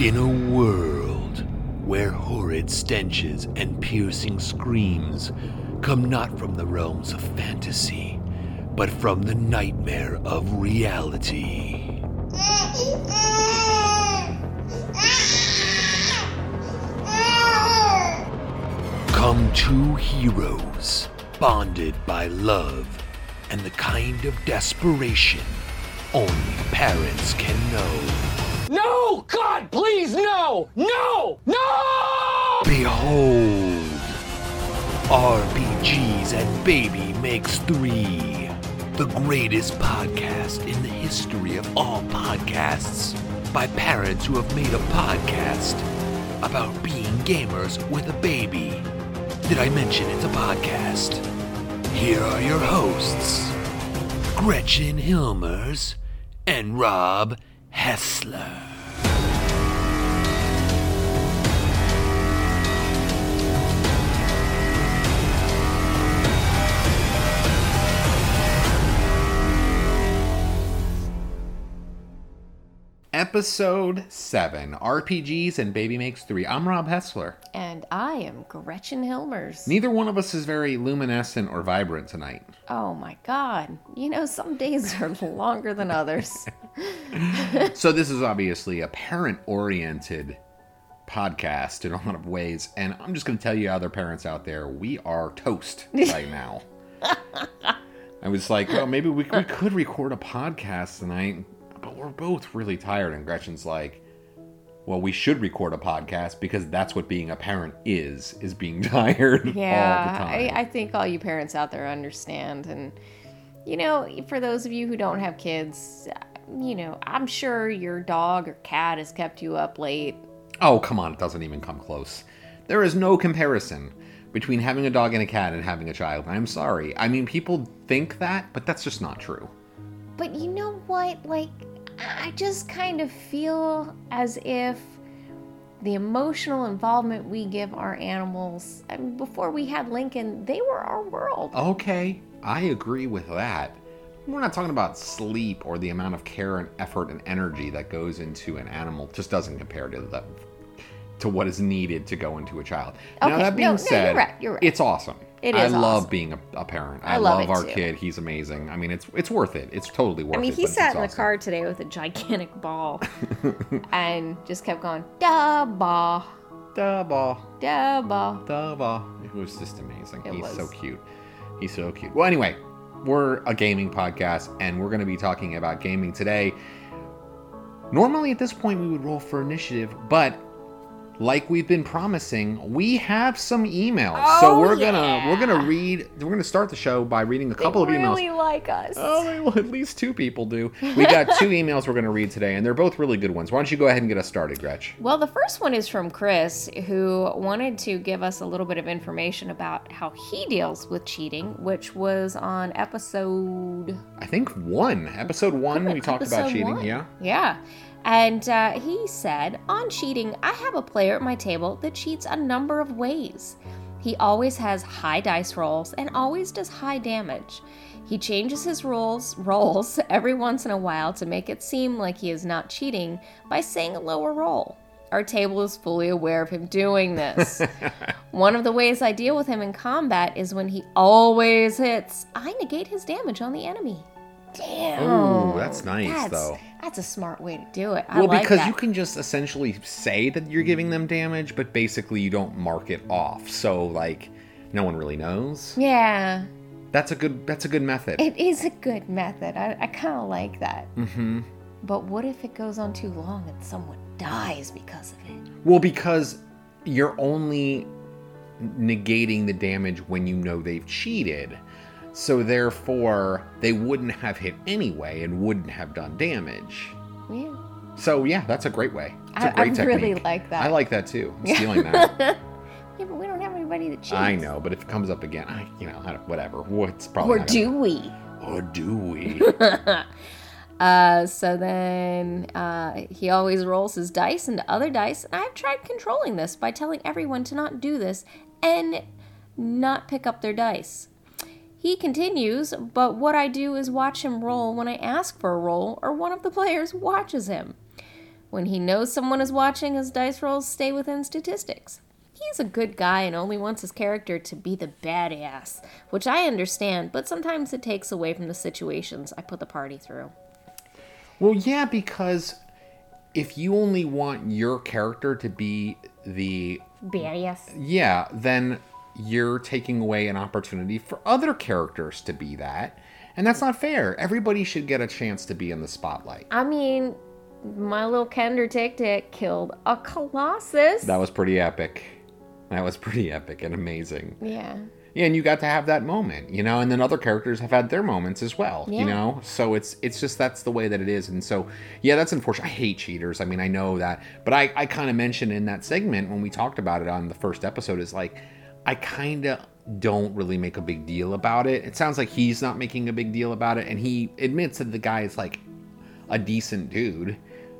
In a world where horrid stenches and piercing screams come not from the realms of fantasy, but from the nightmare of reality. Come two heroes, bonded by love and the kind of desperation only parents can know. No! God, please, no! No! No! Behold, RPGs and Baby Makes Three, the greatest podcast in the history of all podcasts, by parents who have made a podcast about being gamers with a baby. Did I mention it's a podcast? Here are your hosts, Gretchen Hilmers and Rob Hessler. Episode 7 RPGs and Baby Makes 3. I'm Rob Hessler. And I am Gretchen Hilmers. Neither one of us is very luminescent or vibrant tonight. Oh my god. You know, some days are longer than others. So, this is obviously a parent oriented podcast in a lot of ways. And I'm just going to tell you, other parents out there, we are toast right now. I was like, well, maybe we, we could record a podcast tonight, but we're both really tired. And Gretchen's like, well, we should record a podcast because that's what being a parent is, is being tired all the yeah, time. I, I think all you parents out there understand. And, you know, for those of you who don't have kids, you know, I'm sure your dog or cat has kept you up late. Oh, come on, it doesn't even come close. There is no comparison between having a dog and a cat and having a child. I'm sorry. I mean, people think that, but that's just not true. But you know what? Like, I just kind of feel as if the emotional involvement we give our animals, I mean, before we had Lincoln, they were our world. Okay, I agree with that. We're not talking about sleep or the amount of care and effort and energy that goes into an animal. Just doesn't compare to the to what is needed to go into a child. now that being no, no, you're said, right, you're right. it's awesome. It I is love being a, a parent. I, I love love, it our too. kid. He's amazing. I mean, it's it's worth it. It's totally worth it. I mean, he sat in the car today with a gigantic ball and just kept going, da ba, Da ball. da ba. da ball. It was just amazing. It He's was. so cute. He's so cute. Well, anyway, we're a gaming podcast, and we're going to be talking about gaming today. Normally, at this point, we would roll for initiative, but like we've been promising, we have some emails. so Oh, we're gonna we're gonna read. We're gonna start the show by reading a couple they of emails. really like us. Oh, well, at least two people do. We got two emails we're going to read today, and they're both really good ones. Why don't you go ahead and get us started, Gretch? Well, the first one is from Chris, who wanted to give us a little bit of information about how he deals with cheating, which was on episode. I think one episode one we talked about cheating. one. Yeah. Yeah. And uh, he said, On cheating, I have a player at my table that cheats a number of ways. He always has high dice rolls and always does high damage. He changes his rolls rolls every once in a while to make it seem like he is not cheating by saying a lower roll. Our table is fully aware of him doing this. One of the ways I deal with him in combat is when he always hits, I negate his damage on the enemy. Damn. Ooh, that's nice, That's- though. That's a smart way to do it. I Well, like because that. you can just essentially say that you're giving them damage, but basically you don't mark it off. So like, no one really knows. Yeah, That's a good. That's a good method. it is a good method. I, I kind of like that. hmm But what if it goes on too long and someone dies because of it? Well, because you're only negating the damage when you know they've cheated. So therefore, they wouldn't have hit anyway and wouldn't have done damage. Yeah. So yeah, that's a great way. It's a I- I great really technique. like that. I like that too. I'm stealing that. Yeah, but we don't have anybody that cheats. I know, but if it comes up again, I you know, I whatever. What's probably Or not gonna- do we? Or do we? Uh, so then uh, he always rolls his dice into other dice, and I've tried controlling this by telling everyone to not do this and not pick up their dice. He continues, but what I do is watch him roll when I ask for a roll, or one of the players watches him. When he knows someone is watching, his dice rolls stay within statistics. He's a good guy and only wants his character to be the badass, which I understand, but sometimes it takes away from the situations I put the party through. Well, yeah, because if you only want your character to be the Badass. yeah, then you're taking away an opportunity for other characters to be that. And that's not fair. Everybody should get a chance to be in the spotlight. I mean, my little Kender Tic Tac killed a Colossus. That was pretty epic. That was pretty epic and amazing. yeah. Yeah, and you got to have that moment, you know, and then other characters have had their moments as well, Yeah. you know. So it's it's just that's the way that it is, and so yeah, that's unfortunate. I hate cheaters. I mean, I know that, but I I kind of mentioned in that segment when we talked about it on the first episode is like I kind of don't really make a big deal about it. It sounds like he's not making a big deal about it, and he admits that the guy is like a decent dude,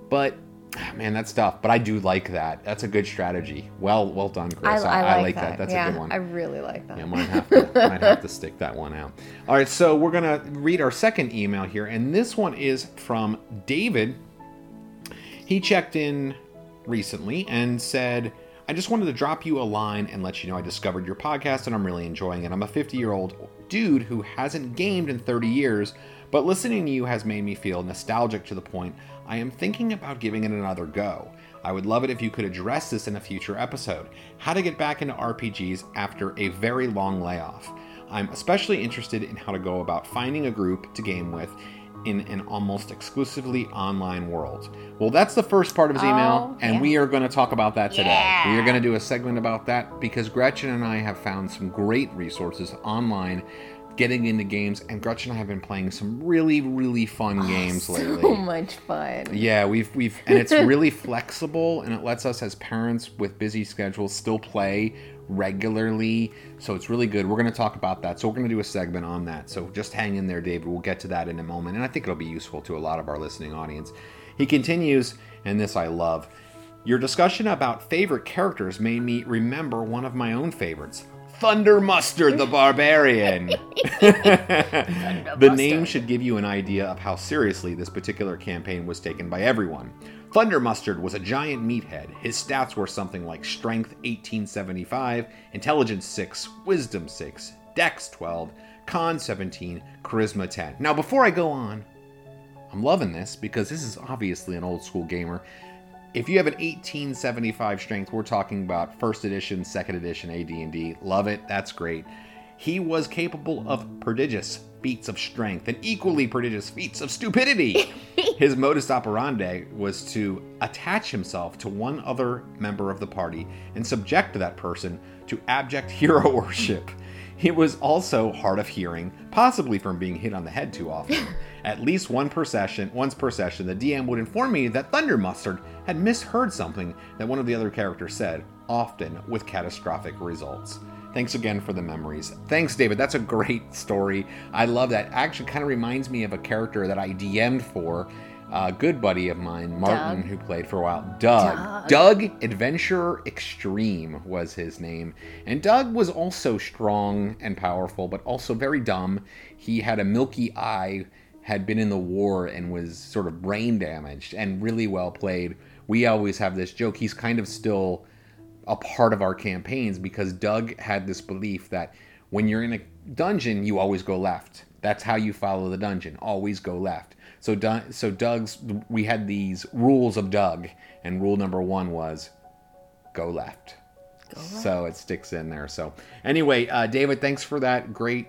but. ah, Man, that's tough, but I do like that. That's a good strategy. Well, well done, I, Chris. I, like, that. That's yeah, a good one. I really like that. Yeah, might have to might have to stick that one out. All right, so we're gonna read our second email here, and this one is from David. He checked in recently and said, "I just wanted to drop you a line and let you know I discovered your podcast and I'm really enjoying it. I'm a 50 year old dude who hasn't gamed in 30 years, but listening to you has made me feel nostalgic to the point I am thinking about giving it another go." I would love it if you could address this in a future episode. How to get back into RPGs after a very long layoff. I'm especially interested in how to go about finding a group to game with in an almost exclusively online world. Well, that's the first part of his email, Oh, and yeah. we are going to talk about that today. Yeah. We are going to do a segment about that because Gretchen and I have found some great resources online getting into games, and Gretchen and I have been playing some really, really fun oh, games lately. So much fun. Yeah, we've we've and it's really flexible and it lets us as parents with busy schedules still play regularly. So it's really good. We're going to talk about that. So we're going to do a segment on that. So just hang in there, David. We'll get to that in a moment and I think it'll be useful to a lot of our listening audience. He continues, and this I love. Your discussion about favorite characters made me remember one of my own favorites. Thunder Mustard the Barbarian. the name should give you an idea of how seriously this particular campaign was taken by everyone. Thunder Mustard was a giant meathead. His stats were something like Strength 1875, Intelligence 6, Wisdom 6, Dex 12, Con 17, Charisma 10. Now, before I go on, I'm loving this because this is obviously an old school gamer. If you have an 1875 strength, we're talking about first edition, second edition AD&D. Love it. That's great. He was capable of prodigious feats of strength and equally prodigious feats of stupidity. His modus operandi was to attach himself to one other member of the party and subject that person to abject hero worship. He was also hard of hearing, possibly from being hit on the head too often. At least one per session, once per session, the DM would inform me that Thunder Mustard had misheard something that one of the other characters said, often with catastrophic results. Thanks again for the memories. Thanks, David. That's a great story. I love that. Actually, kind of reminds me of a character that I DM'd for. A good buddy of mine, Martin, Doug. who played for a while. Doug. Doug Adventurer Extreme was his name. And Doug was also strong and powerful, but also very dumb. He had a milky eye, had been in the war, and was sort of brain damaged and really well played. We always have this joke. He's kind of still a part of our campaigns because Doug had this belief that when you're in a dungeon, you always go left. That's how you follow the dungeon. Always go left. So, Doug, so Doug's we had these rules of Doug, and rule number one was go left. So it sticks in there. So anyway, uh, David, thanks for that great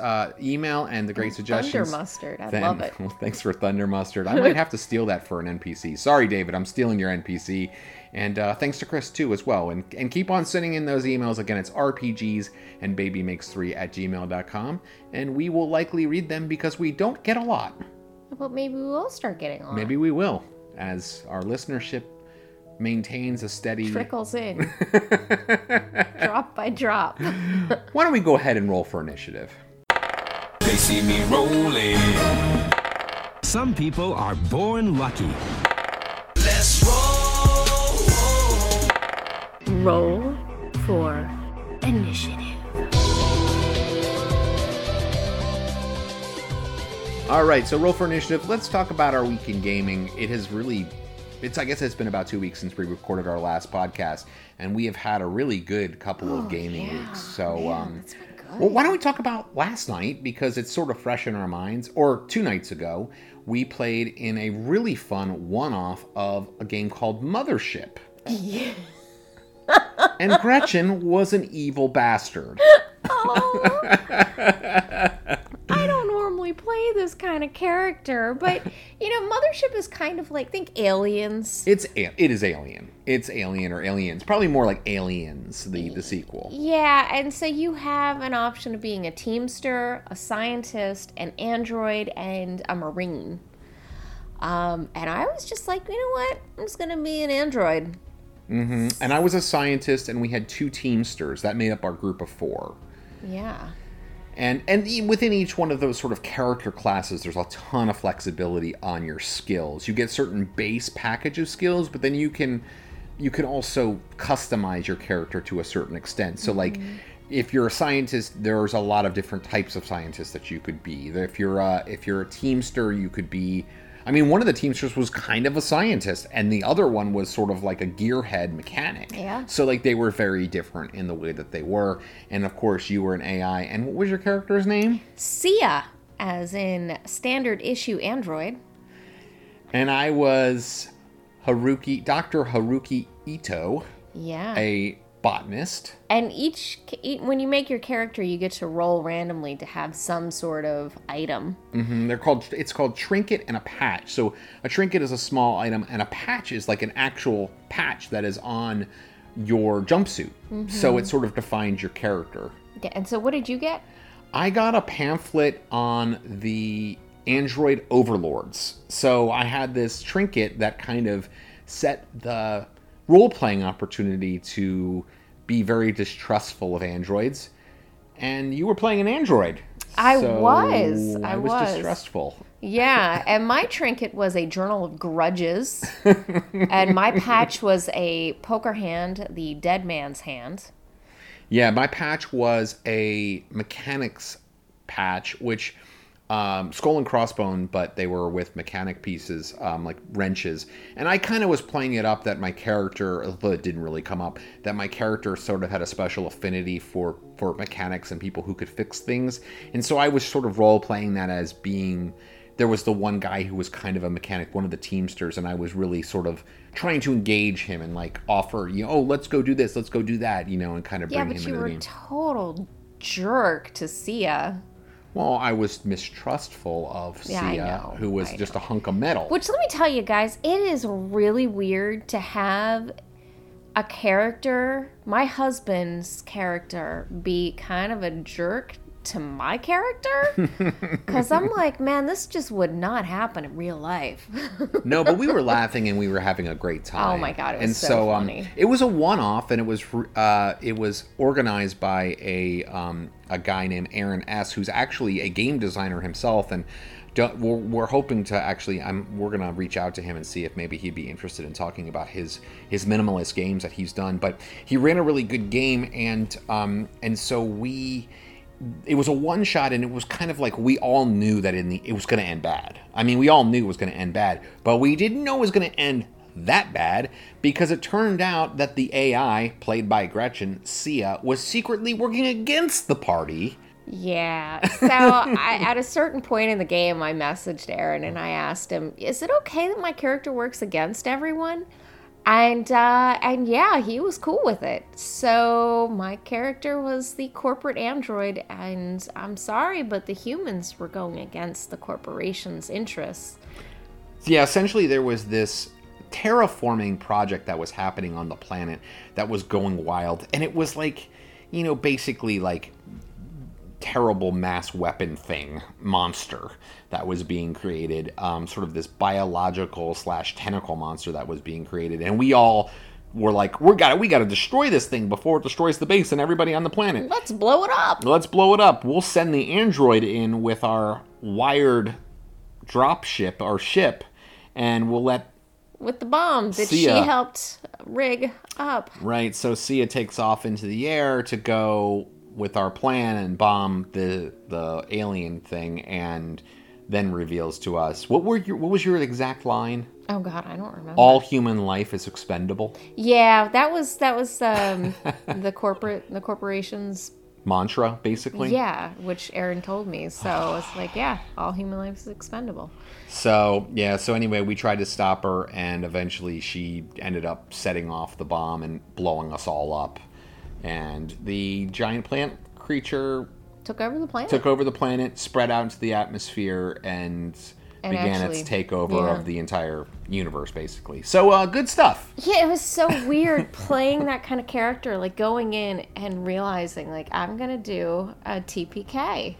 uh, email and the great suggestions. Thunder mustard. I Then- love it. Well, thanks for Thunder Mustard. I might have to steal that for an NPC. Sorry, David, I'm stealing your NPC. And uh, thanks to Chris, too, as well. And, and keep on sending in those emails. Again, it's RPGs and babymakes3 at gmail.com. And we will likely read them because we don't get a lot. But maybe we will start getting on. Maybe we will, as our listenership maintains a steady. trickles in, drop by drop. Why don't we go ahead and roll for initiative? They see me rolling. Some people are born lucky. Let's roll. Roll for initiative. All right, so roll for initiative. Let's talk about our week in gaming. It has really It's I guess it's been about two weeks since we recorded our last podcast, and we have had a really good couple of gaming Oh, yeah. weeks. So, Man, um, it's been good. well, why don't we talk about last night because it's sort of fresh in our minds? Or two nights ago, we played in a really fun one-off of a game called Mothership. Yeah. and Gretchen was an evil bastard. Oh. I don't normally play this kind of character, but you know, Mothership is kind of like think aliens. It's it is Alien. It's Alien or Aliens. Probably more like Aliens, the the sequel. Yeah, and so you have an option of being a teamster, a scientist, an android, and a marine. Um, and I was just like, you know what? I'm just gonna be an android. Mm-hmm. And I was a scientist, and we had two Teamsters that made up our group of four. Yeah. And and within each one of those sort of character classes, there's a ton of flexibility on your skills. You get certain base package of skills, but then you can you can also customize your character to a certain extent. So like mm-hmm. if you're a scientist, there's a lot of different types of scientists that you could be. If you're a, if you're a teamster, you could be I mean, one of the teamsters was kind of a scientist, and the other one was sort of like a gearhead mechanic. Yeah. So like they were very different in the way that they were, and of course you were an AI. And what was your character's name? Sia, as in standard issue android. And I was Haruki, Dr. Haruki Ito, Yeah. a botanist. And each, when you make your character, you get to roll randomly to have some sort of item. And they're called it's called trinket and a patch. So a trinket is a small item, and a patch is like an actual patch that is on your jumpsuit. Mm-hmm. So it sort of defines your character. Yeah, and so, what did you get? I got a pamphlet on the Android overlords. So I had this trinket that kind of set the role playing opportunity to be very distrustful of androids. And you were playing an android. I So was. I, I was, was. distrustful. Yeah, and my trinket was a journal of grudges, and my patch was a poker hand, the dead man's hand. Yeah, my patch was a mechanics patch, which um, skull and crossbone, but they were with mechanic pieces, um, like wrenches. And I kind of was playing it up that my character, although it didn't really come up, that my character sort of had a special affinity for for mechanics and people who could fix things. And so I was sort of role playing that as being. There was the one guy who was kind of a mechanic, one of the Teamsters, and I was really sort of trying to engage him and like offer, you know, oh, let's go do this, let's go do that, you know, and kind of bring Yeah, him but into you the were game. a total jerk to Sia. Well, I was mistrustful of Yeah, Sia, who was I just a hunk of metal. Which let me tell you guys, it is really weird to have a character, my husband's character, be kind of a jerk to my character. Because I'm like, man, this just would not happen in real life. no, but we were laughing and we were having a great time. Oh my God, it was and so um, funny. it was a one-off, and it was uh, it was organized by a um, a guy named Aaron S, who's actually a game designer himself, and. Don't, we're, we're hoping to actually I'm we're gonna reach out to him and see if maybe he'd be interested in talking about his his minimalist games that he's done but he ran a really good game and um and so we it was a one shot and it was kind of like we all knew that in the it was going to end bad. I mean, we all knew it was going to end bad, but we didn't know it was going to end that bad because it turned out that the AI played by Gretchen Sia was secretly working against the party. Yeah. So I, at a certain point in the game, I messaged Aaron and I asked him, "Is it okay that my character works against everyone?" And uh, and yeah, he was cool with it. So my character was the corporate android, and I'm sorry, but the humans were going against the corporation's interests. Yeah, essentially there was this terraforming project that was happening on the planet that was going wild and it was like, you know, basically like terrible mass weapon thing monster that was being created um, sort of this biological slash tentacle monster that was being created and we all were like we got we got to destroy this thing before it destroys the base and everybody on the planet Let's blow it up. let's blow it up we'll send the android in with our wired drop ship or ship and we'll let With the bomb that See she helped rig up. Right, so Sia takes off into the air to go with our plan and bomb the the alien thing, and then reveals to us what were your what was your exact line? Oh God, I don't remember. All human life is expendable yeah, that was that was um, the corporate the corporations. mantra, basically. Yeah, which Aaron told me. So it's like, yeah, all human life is expendable. So yeah, so anyway, we tried to stop her, and eventually she ended up setting off the bomb and blowing us all up. And the giant plant creature Took over the planet. took over the planet, spread out into the atmosphere, and, And began actually- its takeover yeah. of the entire universe, basically. So uh, good stuff. Yeah, it was so weird playing that kind of character, like going in and realizing, like, I'm gonna do a TPK.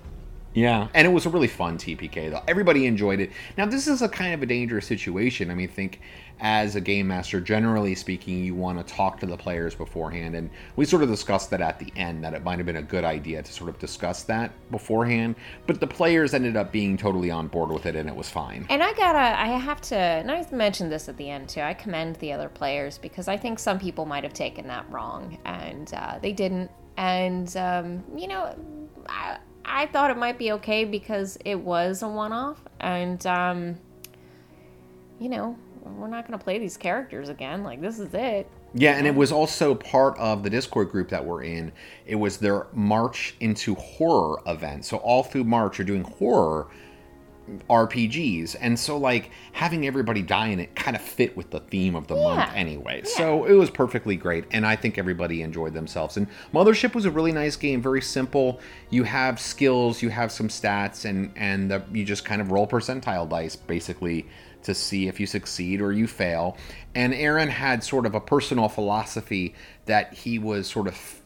Yeah, and it was a really fun TPK though. Everybody enjoyed it. Now this is a kind of a dangerous situation. I mean, think as a game master, generally speaking, you want to talk to the players beforehand, and we sort of discussed that at the end that it might have been a good idea to sort of discuss that beforehand. But the players ended up being totally on board with it, and it was fine. And I gotta, I have to, and I mentioned this at the end too. I commend the other players because I think some people might have taken that wrong, and uh, they didn't. And um, you know, I, I thought it might be okay because it was a one-off, and um, you know, we're not gonna play these characters again. Like this is it. Yeah, and it was also part of the Discord group that we're in. It was their March into Horror event. So all through March, you're doing horror RPGs, and so like having everybody die in it kind of fit with the theme of the month Yeah. anyway. So it was perfectly great, and I think everybody enjoyed themselves. And Mothership was a really nice game, very simple. You have skills, you have some stats, and and the, you just kind of roll percentile dice basically to see if you succeed or you fail. And Aaron had sort of a personal philosophy that he was sort of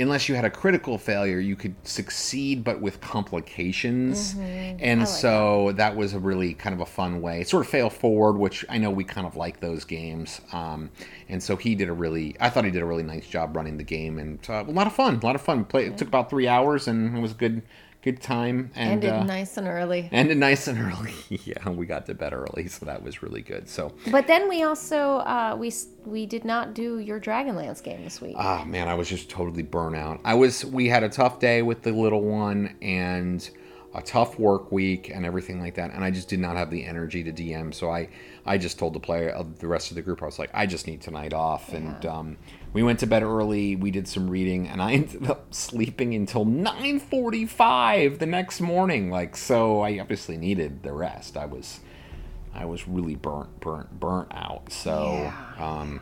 unless you had a critical failure, you could succeed, but with complications. And so that. was a really kind of a fun way. Sort of fail forward, which I know we kind of like those games. Um, and so he did a really, I thought he did a really nice job running the game, and uh, a lot of fun. A lot of fun. Play, It took about three hours, and it was a good, good time. And Ended uh, nice and early. ended nice and early. yeah, we got to bed early, so that was really good. So. But then we also uh, we we did not do your Dragonlance game this week. Ah man, I was just totally burnt out. I was we had a tough day with the little one and a tough work week and everything like that, and I just did not have the energy to DM. So I I just told the player of the rest of the group I was like, I just need tonight off, and um, we went to bed early. We did some reading, and I ended up sleeping until nine forty five the next morning. Like so, I obviously needed the rest. I was. I was really burnt, burnt, burnt out. So, um,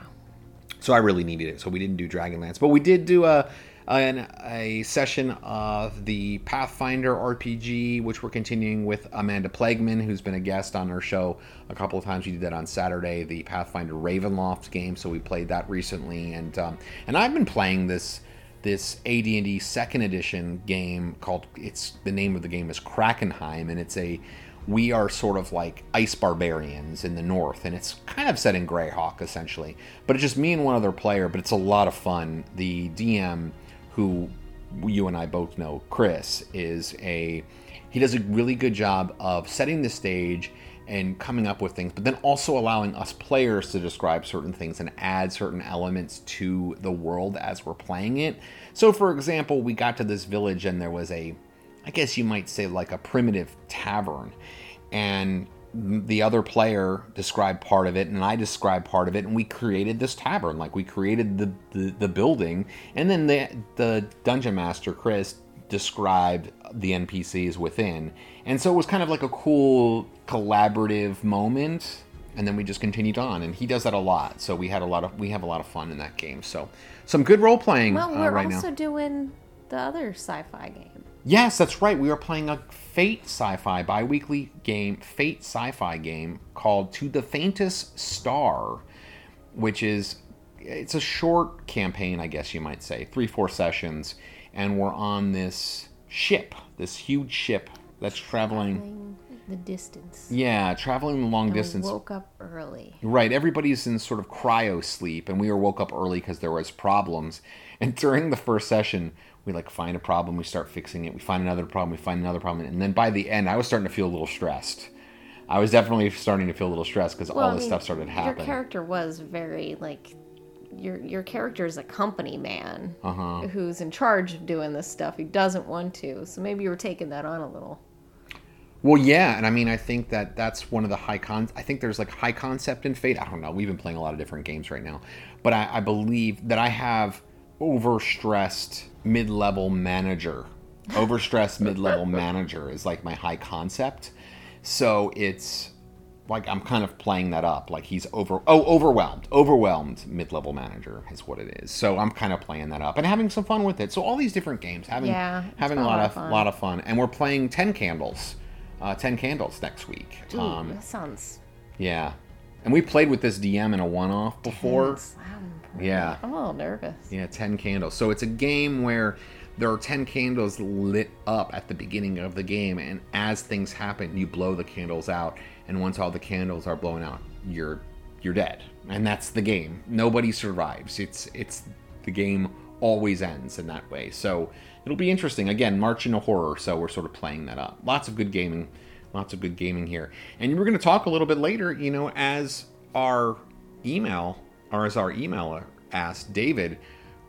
so I really needed it. So we didn't do Dragonlance, but we did do a an, a session of the Pathfinder RPG, which we're continuing with Amanda Plagueman, who's been a guest on our show a couple of times. We did that on Saturday, the Pathfinder Ravenloft game. So we played that recently, and um, and I've been playing this this AD&D second edition game called it's the name of the game is Krakenheim, and it's a we are sort of like ice barbarians in the north, and it's kind of set in Greyhawk essentially. But it's just me and one other player, but it's a lot of fun. The DM, who you and I both know, Chris, is a he does a really good job of setting the stage and coming up with things, but then also allowing us players to describe certain things and add certain elements to the world as we're playing it. So, for example, we got to this village and there was a I guess you might say like a primitive tavern. And the other player described part of it and I described part of it and we created this tavern. Like we created the, the, the building and then the the dungeon master Chris described the NPCs within. And so it was kind of like a cool collaborative moment and then we just continued on and he does that a lot. So we had a lot of we have a lot of fun in that game. So some good role playing well, uh, we're right now. also doing the other sci-fi game. Yes, that's right. We are playing a Fate sci-fi bi-weekly game, Fate sci-fi game called To the Faintest Star, which is it's a short campaign, I guess you might say, three four sessions, and we're on this ship, this huge ship that's traveling. The distance. Yeah, traveling the long And we distance. woke up early. Right, everybody's in sort of cryo sleep, and we were woke up early because there was problems. And during the first session, we like find a problem, we start fixing it. We find another problem, we find another problem, and then by the end, I was starting to feel a little stressed. I was definitely starting to feel a little stressed because Well, all I this mean, stuff started happening. Your character was very like your your character is a company man Uh-huh. who's in charge of doing this stuff. He doesn't want to, so maybe you were taking that on a little. Well, yeah, and I mean, I think that that's one of the high con. I think there's like high concept in Fate. I don't know. We've been playing a lot of different games right now, but I, I believe that I have overstressed mid-level manager. Overstressed mid-level manager is like my high concept. So it's like I'm kind of playing that up. Like he's over oh overwhelmed, overwhelmed mid-level manager is what it is. So I'm kind of playing that up and having some fun with it. So all these different games, having Yeah, having a lot of fun. lot of fun, and we're playing Ten Candles, uh, Ten Candles next week. Ooh, Um, that sounds. yeah, and we played with this DM in a one-off before. tense. I'm, Yeah, I'm a little nervous. yeah, Ten Candles. So it's a game where there are ten candles lit up at the beginning of the game, and as things happen, you blow the candles out, and once all the candles are blown out, you're you're dead, and that's the game. Nobody survives. It's it's the game always ends in that way. So it'll be interesting. Again, March into horror, so we're sort of playing that up. Lots of good gaming, lots of good gaming here, and we're going to talk a little bit later. You know, as our email our emailer asked David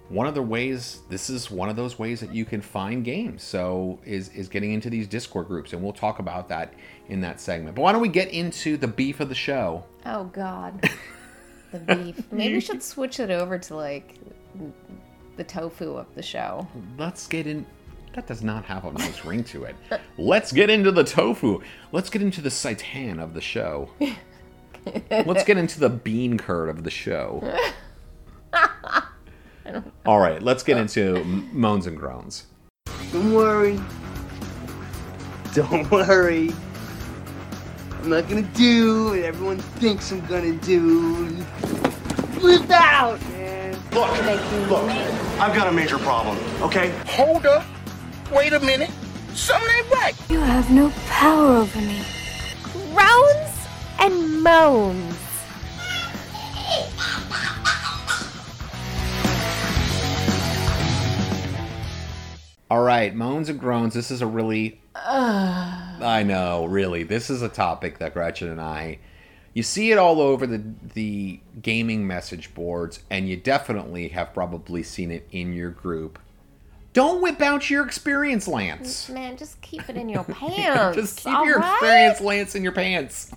one of the ways this is one of those ways that you can find games. So is is getting into these discord groups and we'll talk about that in that segment. But why don't we get into the beef of the show? Oh God, the beef. Maybe we should switch it over to like the tofu of the show. let's get in that does not have a nice ring to it. Let's get into the tofu. Let's get into the seitan of the show let's get into the bean curd of the show all right let's get into moans and groans Don't worry. Don't worry. I'm not gonna do what everyone thinks I'm gonna do. Flip out, man. Look, look, I've got a major problem, okay? Hold up. Wait a minute. Something ain't right. You have no power over me. Groans and moans. All right, moans and groans. This is a really. I know, really. This is a topic that Gretchen and I. You see it all over the the gaming message boards, and you definitely have probably seen it in your group. Don't whip out your experience, Lance. Man, just keep it in your pants. Just keep all your right? experience, Lance, in your pants.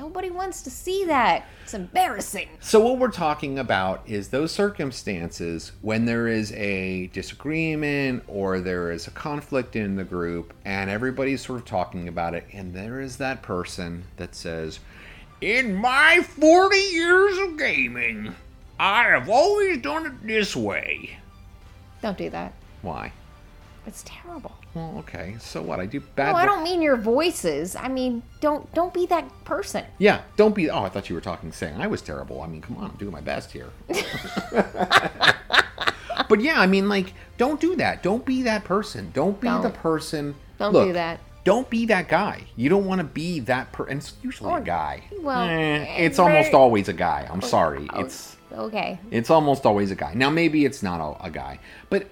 Nobody wants to see that. It's embarrassing. So what we're talking about is those circumstances when there is a disagreement or there is a conflict in the group and everybody's sort of talking about it and there is that person that says, "In my 40 years of gaming, I have always done it this way." Don't do that. Why? It's terrible. Well, okay. So what? I do bad No, I don't mean your voices. I mean, don't don't be that person. Yeah, don't be. Oh, I thought you were talking saying I was terrible. I mean, come on, I'm doing my best here. but yeah, I mean, like, don't do that. Don't be that person. Don't be the Don't. person. Don't Look, do that. Don't be that guy. You don't want to be that person. It's usually a guy. well, Eh, eh, it's almost always a guy. I'm sorry. Oh, It's Okay. it's almost always a guy. Now maybe it's not a, a guy, but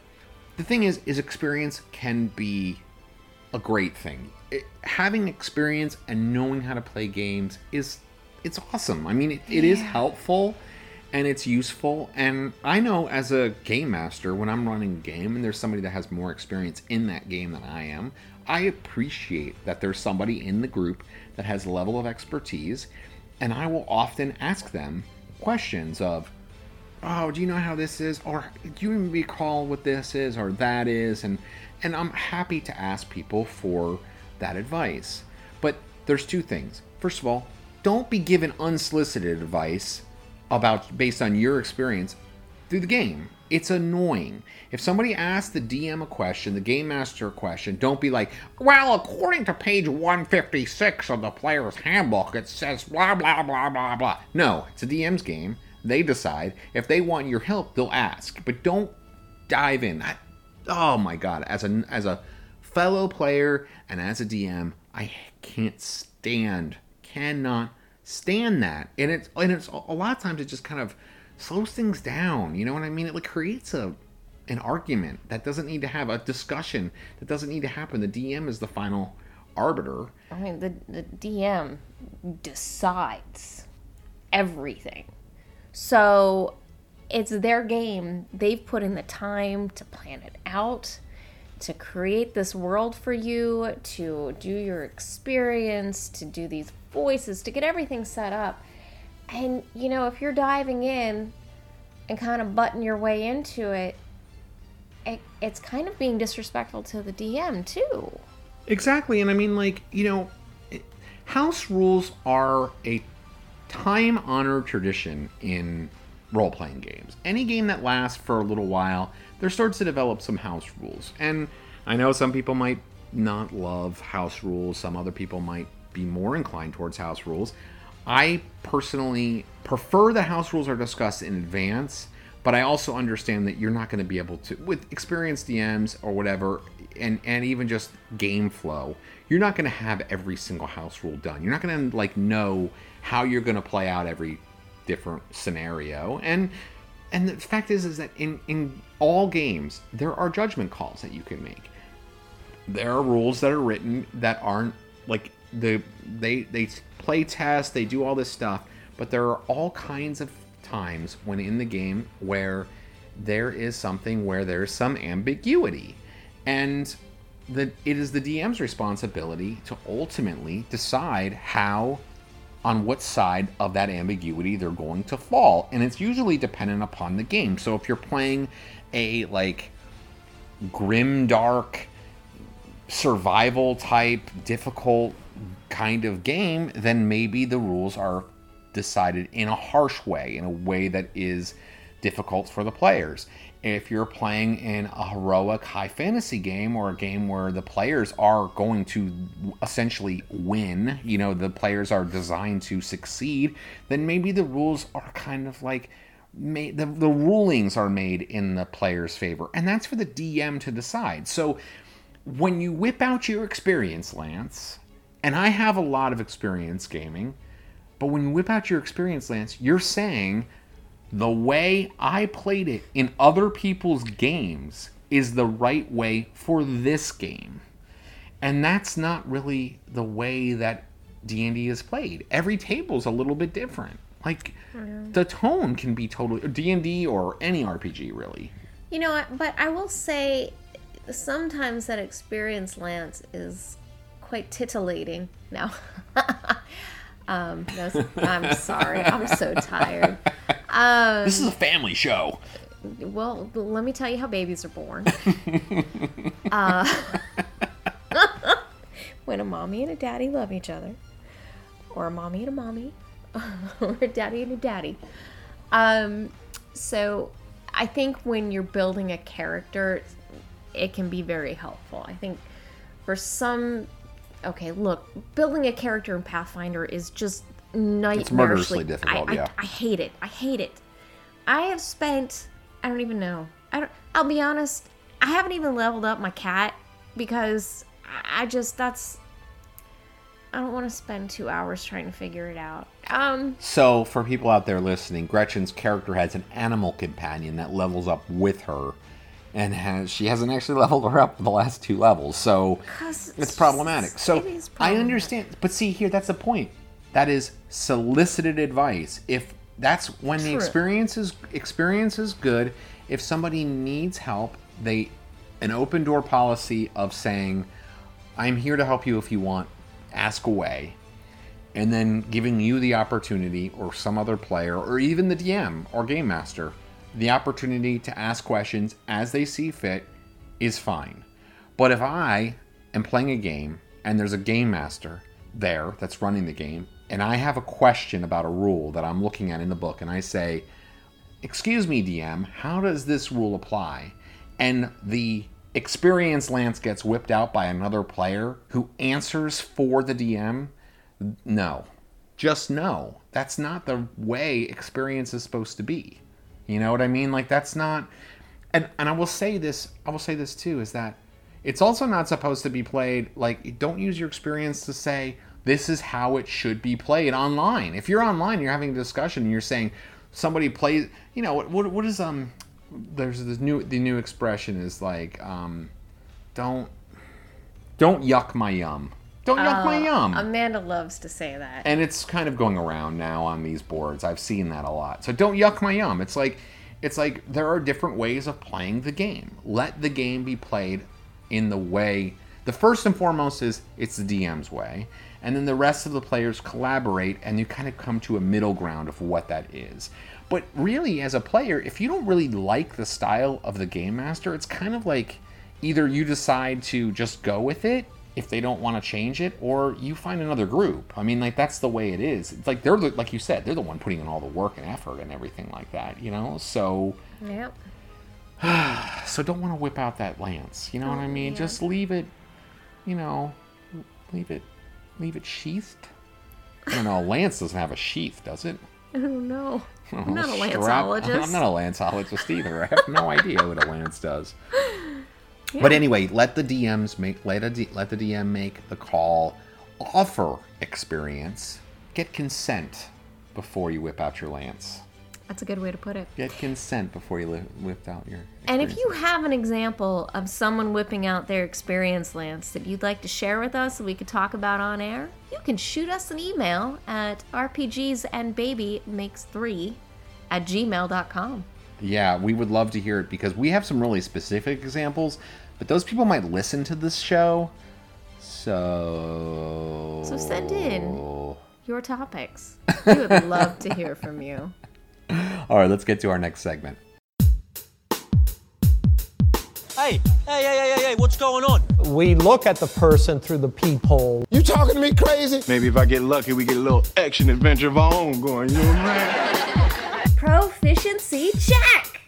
the thing is, is experience can be a great thing. It, having experience and knowing how to play games is it's awesome. I mean, it, it is helpful and it's useful. And I know as a game master, when I'm running a game and there's somebody that has more experience in that game than I am, I appreciate that there's somebody in the group that has a level of expertise, and I will often ask them questions of, oh, do you know how this is? Or do you even recall what this is or that is? And and I'm happy to ask people for that advice. But there's two things. First of all, don't be given unsolicited advice about based on your experience through the game. It's annoying. If somebody asks the DM a question, the game master a question, don't be like, well, according to page 156 of the player's handbook, it says blah, blah, blah, blah, blah. No, it's a DM's game. They decide. If they want your help, they'll ask. But don't dive in. I, oh my god, as a as a fellow player and as a DM, I can't stand, cannot stand that. And it's and it's a lot of times it just kind of slows things down. You know what I mean? It like creates a an argument that doesn't need to have a discussion that doesn't need to happen. The DM is the final arbiter. I mean, the the DM decides everything. So it's their game. They've put in the time to plan it out. to create this world for you, to do your experience, to do these voices, to get everything set up. And you know, if you're diving in and kind of button your way into it, it it's kind of being disrespectful to the DM too. Exactly, and I mean, like you know, house rules are a time-honored tradition in role-playing games. Any game that lasts for a little while, there starts to develop some house rules. And I know some people might not love house rules. Some other people might be more inclined towards house rules. I personally prefer that house rules are discussed in advance, but I also understand that you're not going to be able to, with experienced DMs or whatever, and and even just game flow, you're not going to have every single house rule done. You're not going to like know how you're going to play out every different scenario, and and the fact is is that in in all games there are judgment calls that you can make. There are rules that are written that aren't like the they they play test they do all this stuff but there are all kinds of times when in the game where there is something where there's some ambiguity. And the it is the DM's responsibility to ultimately decide how on what side of that ambiguity they're going to fall. And it's usually dependent upon the game. So if you're playing a like grim dark survival type difficult kind of game then maybe the rules are decided in a harsh way in a way that is difficult for the players if you're playing in a heroic high fantasy game or a game where the players are going to essentially win, you know, the players are designed to succeed, then maybe the rules are kind of like made the, the rulings are made in the player's favor. And that's for the DM to decide. So when you whip out your experience, Lance, and I have a lot of experience gaming, but when you whip out your experience, Lance, you're saying the way I played it in other people's games is the right way for this game. And that's not really the way that D&D is played. Every table's a little bit different. Like the tone can be totally D&D or any RPG really. You know, but I will say sometimes that experience, Lance, is quite titillating. No. Um, no, I'm sorry. I'm so tired. Um, This is a family show. well, let me tell you how babies are born. uh, when a mommy and a daddy love each other, or a mommy and a mommy, or a daddy and a daddy. Um, so I think when you're building a character, it can be very helpful. I think for some, okay, look, building a character in Pathfinder is just nightmarishly it's murderously difficult, I, I- yeah. I hate it. I hate it. I have spent I don't even know. I don't I'll be honest, I haven't even leveled up my cat because I I just that's I don't want to spend 2 hours trying to figure it out. Um So, for people out there listening, Gretchen's character has an animal companion that levels up with her, and has she hasn't actually leveled her up the last two levels. so it's problematic. So it I understand, but see here, that's the point. That is solicited advice. If that's when the experience is experience is good, if somebody needs help, they an open door policy of saying, "I'm here to help you if you want. Ask away." and then giving you the opportunity or some other player or even the DM or game master the opportunity to ask questions as they see fit is fine. But if I am playing a game and there's a game master there that's running the game and I have a question about a rule that I'm looking at in the book and I say, "Excuse me, DM, how does this rule apply?" and the experienced Lance gets whipped out by another player who answers for the DM, no. Just no. That's not the way experience is supposed to be. You know what I mean? Like that's not and and I will say this, I will say this too is that it's also not supposed to be played like don't use your experience to say this is how it should be played online. If you're online, you're having a discussion and you're saying somebody plays, you know, what what, what is um there's this new the new expression is like um don't don't yuck my yum. Don't yuck my uh, yum. Amanda loves to say that. And it's kind of going around now on these boards. I've seen that a lot. So don't yuck my yum. It's like it's like there are different ways of playing the game. Let the game be played in the way. The first and foremost is it's the DM's way, and then the rest of the players collaborate, and you kind of come to a middle ground of what that is. But really, as a player, if you don't really like the style of the game master, it's kind of like either you decide to just go with it if they don't want to change it, or you find another group. I mean, like that's the way it is. It's like they're the, like you said, they're the one putting in all the work and effort and everything like that, you know. So, Yep. so don't want to whip out that lance. You know what I mm, mean? yeah. Just leave it, you know, leave it, leave it sheathed. I don't know. Lance doesn't have a sheath, does it? Oh no. I'm not a lanceologist. I'm not a lanceologist either. I have no idea what a lance does. But anyway, let the DMs make let a D, let the DM make the call, offer experience, get consent before you whip out your lance. That's a good way to put it. Get consent before you whip out your. And if you have an example of someone whipping out their experience lance that you'd like to share with us that we could talk about on air, you can shoot us an email at rpgsandbabymakes3 at gmail.com. Yeah, we would love to hear it because we have some really specific examples, but those people might listen to this show. So. So send in your topics. We would love to hear from you. All right, let's get to our next segment. Hey, hey, hey, hey, hey, hey, what's going on? We look at the person through the peephole. You talking to me crazy? Maybe if I get lucky, we get a little action adventure of our own going. You know what I'm saying? Proficiency check!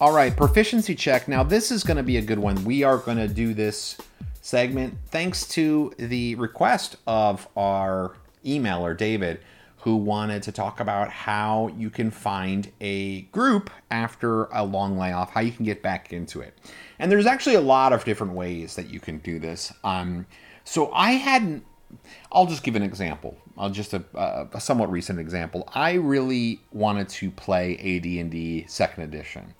All right, proficiency check. Now, this is going to be a good one. We are going to do this segment thanks to the request of our emailer, David, who wanted to talk about how you can find a group after a long layoff, how you can get back into it. And there's actually a lot of different ways that you can do this. Um, so I hadn't I'll just give an example. Just a, a somewhat recent example. I really wanted to play AD&D Second Edition,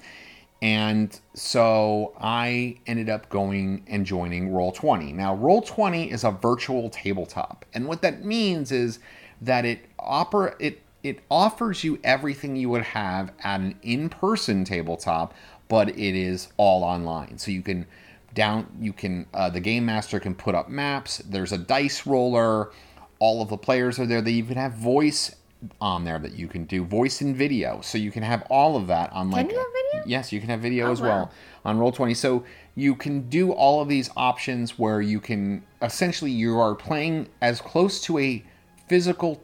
and so I ended up going and joining Roll Twenty. Now, Roll Twenty is a virtual tabletop, and what that means is that it opera it it offers you everything you would have at an in-person tabletop, but it is all online. So you can down you can uh, the game master can put up maps there's a dice roller all of the players are there they even have voice on there that you can do voice and video so you can have all of that on like Can you have video? yes you can have video Oh, as well on roll 20 so you can do all of these options where you can essentially you are playing as close to a physical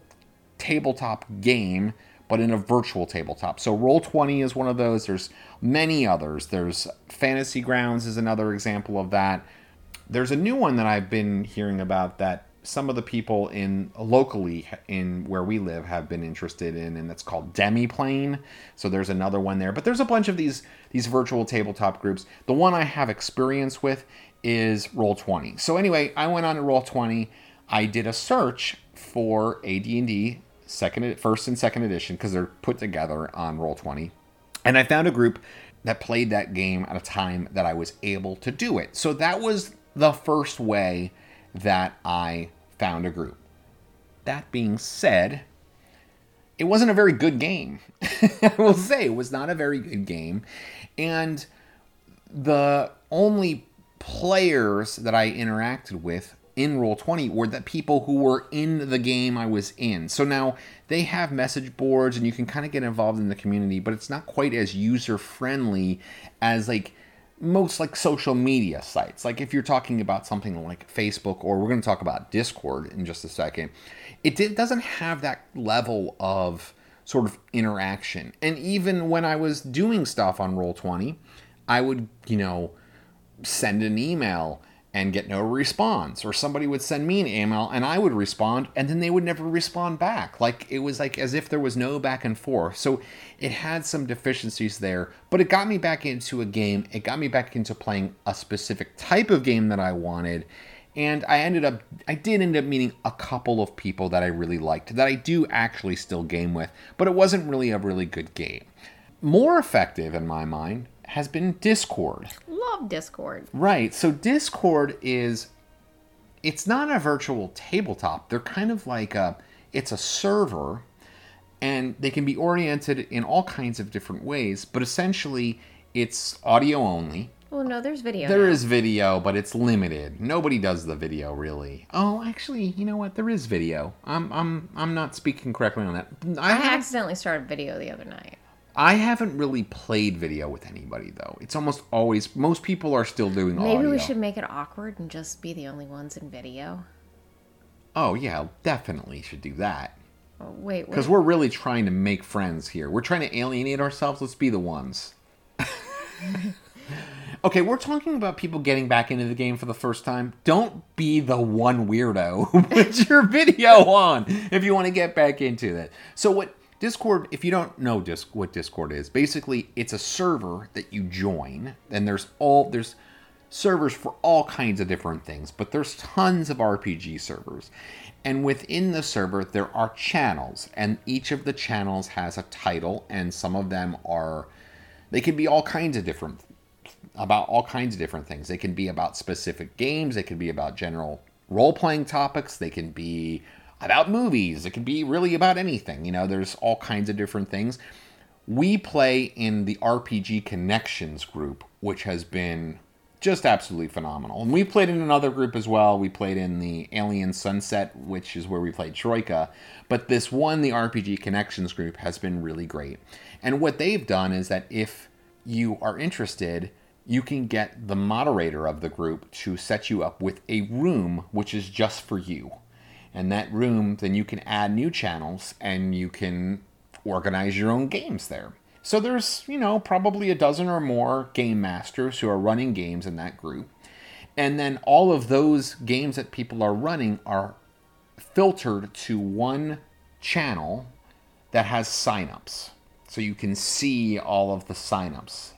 tabletop game but in a virtual tabletop. So Roll20 is one of those. There's many others. There's Fantasy Grounds is another example of that. There's a new one that I've been hearing about that some of the people in locally in where we live have been interested in and it's called Demiplane. So there's another one there. But there's a bunch of these these virtual tabletop groups. The one I have experience with is Roll20. So anyway, I went on to Roll20. I did a search for AD&D second first and second edition because they're put together on Roll20. And I found a group that played that game at a time that I was able to do it. So that was the first way that I found a group. That being said, it wasn't a very good game. I will say it was not a very good game. And the only players that I interacted with in Roll20 were the people who were in the game I was in. So now they have message boards and you can kind of get involved in the community, but it's not quite as user friendly as like most like social media sites. Like if you're talking about something like Facebook or we're going to talk about Discord in just a second, it di- doesn't have that level of sort of interaction. And even when I was doing stuff on Roll20, I would, you know, send an email and get no response. Or somebody would send me an email and I would respond and then they would never respond back. Like it was like as if there was no back and forth. So it had some deficiencies there but it got me back into a game. It got me back into playing a specific type of game that I wanted. And I ended up I did end up meeting a couple of people that I really liked that I do actually still game with but it wasn't really a really good game. More effective in my mind has been Discord Love Discord. Right. So Discord is it's not a virtual tabletop. They're kind of like a it's a server and they can be oriented in all kinds of different ways, but essentially it's audio only Well, no, there's video. There now. is video, but it's limited. Nobody does the video really. Oh, actually, you know what? There is video. I'm I'm I'm not speaking correctly on that. I I have, accidentally started video the other night. I haven't really played video with anybody though. It's almost always most people are still doing Maybe audio. we should make it awkward and just be the only ones in video. Oh yeah, definitely should do that. Oh, wait, Because we're really trying to make friends here. We're trying to alienate ourselves. Let's be the ones. okay, we're talking about people getting back into the game for the first time. Don't be the one weirdo who puts your video on if you want to get back into it. So what Discord, if you don't know disc, what Discord is, basically it's a server that you join, and there's all there's servers for all kinds of different things, but there's tons of RPG servers. And within the server, there are channels, and each of the channels has a title, and some of them are, they can be all kinds of different, about all kinds of different things. They can be about specific games, they can be about general role playing topics, they can be about movies, it can be really about anything. You know, there's all kinds of different things. We play in the RPG Connections group, which has been just absolutely phenomenal. And we played in another group as well. We played in the Alien Sunset, which is where we played Troika. But this one, the RPG Connections group, has been really great. And what they've done is that if you are interested, you can get the moderator of the group to set you up with a room which is just for you. And that room, then you can add new channels and you can organize your own games there. So there's, you know, probably a dozen or more game masters who are running games in that group. And then all of those games that people are running are filtered to one channel that has signups. So you can see all of the signups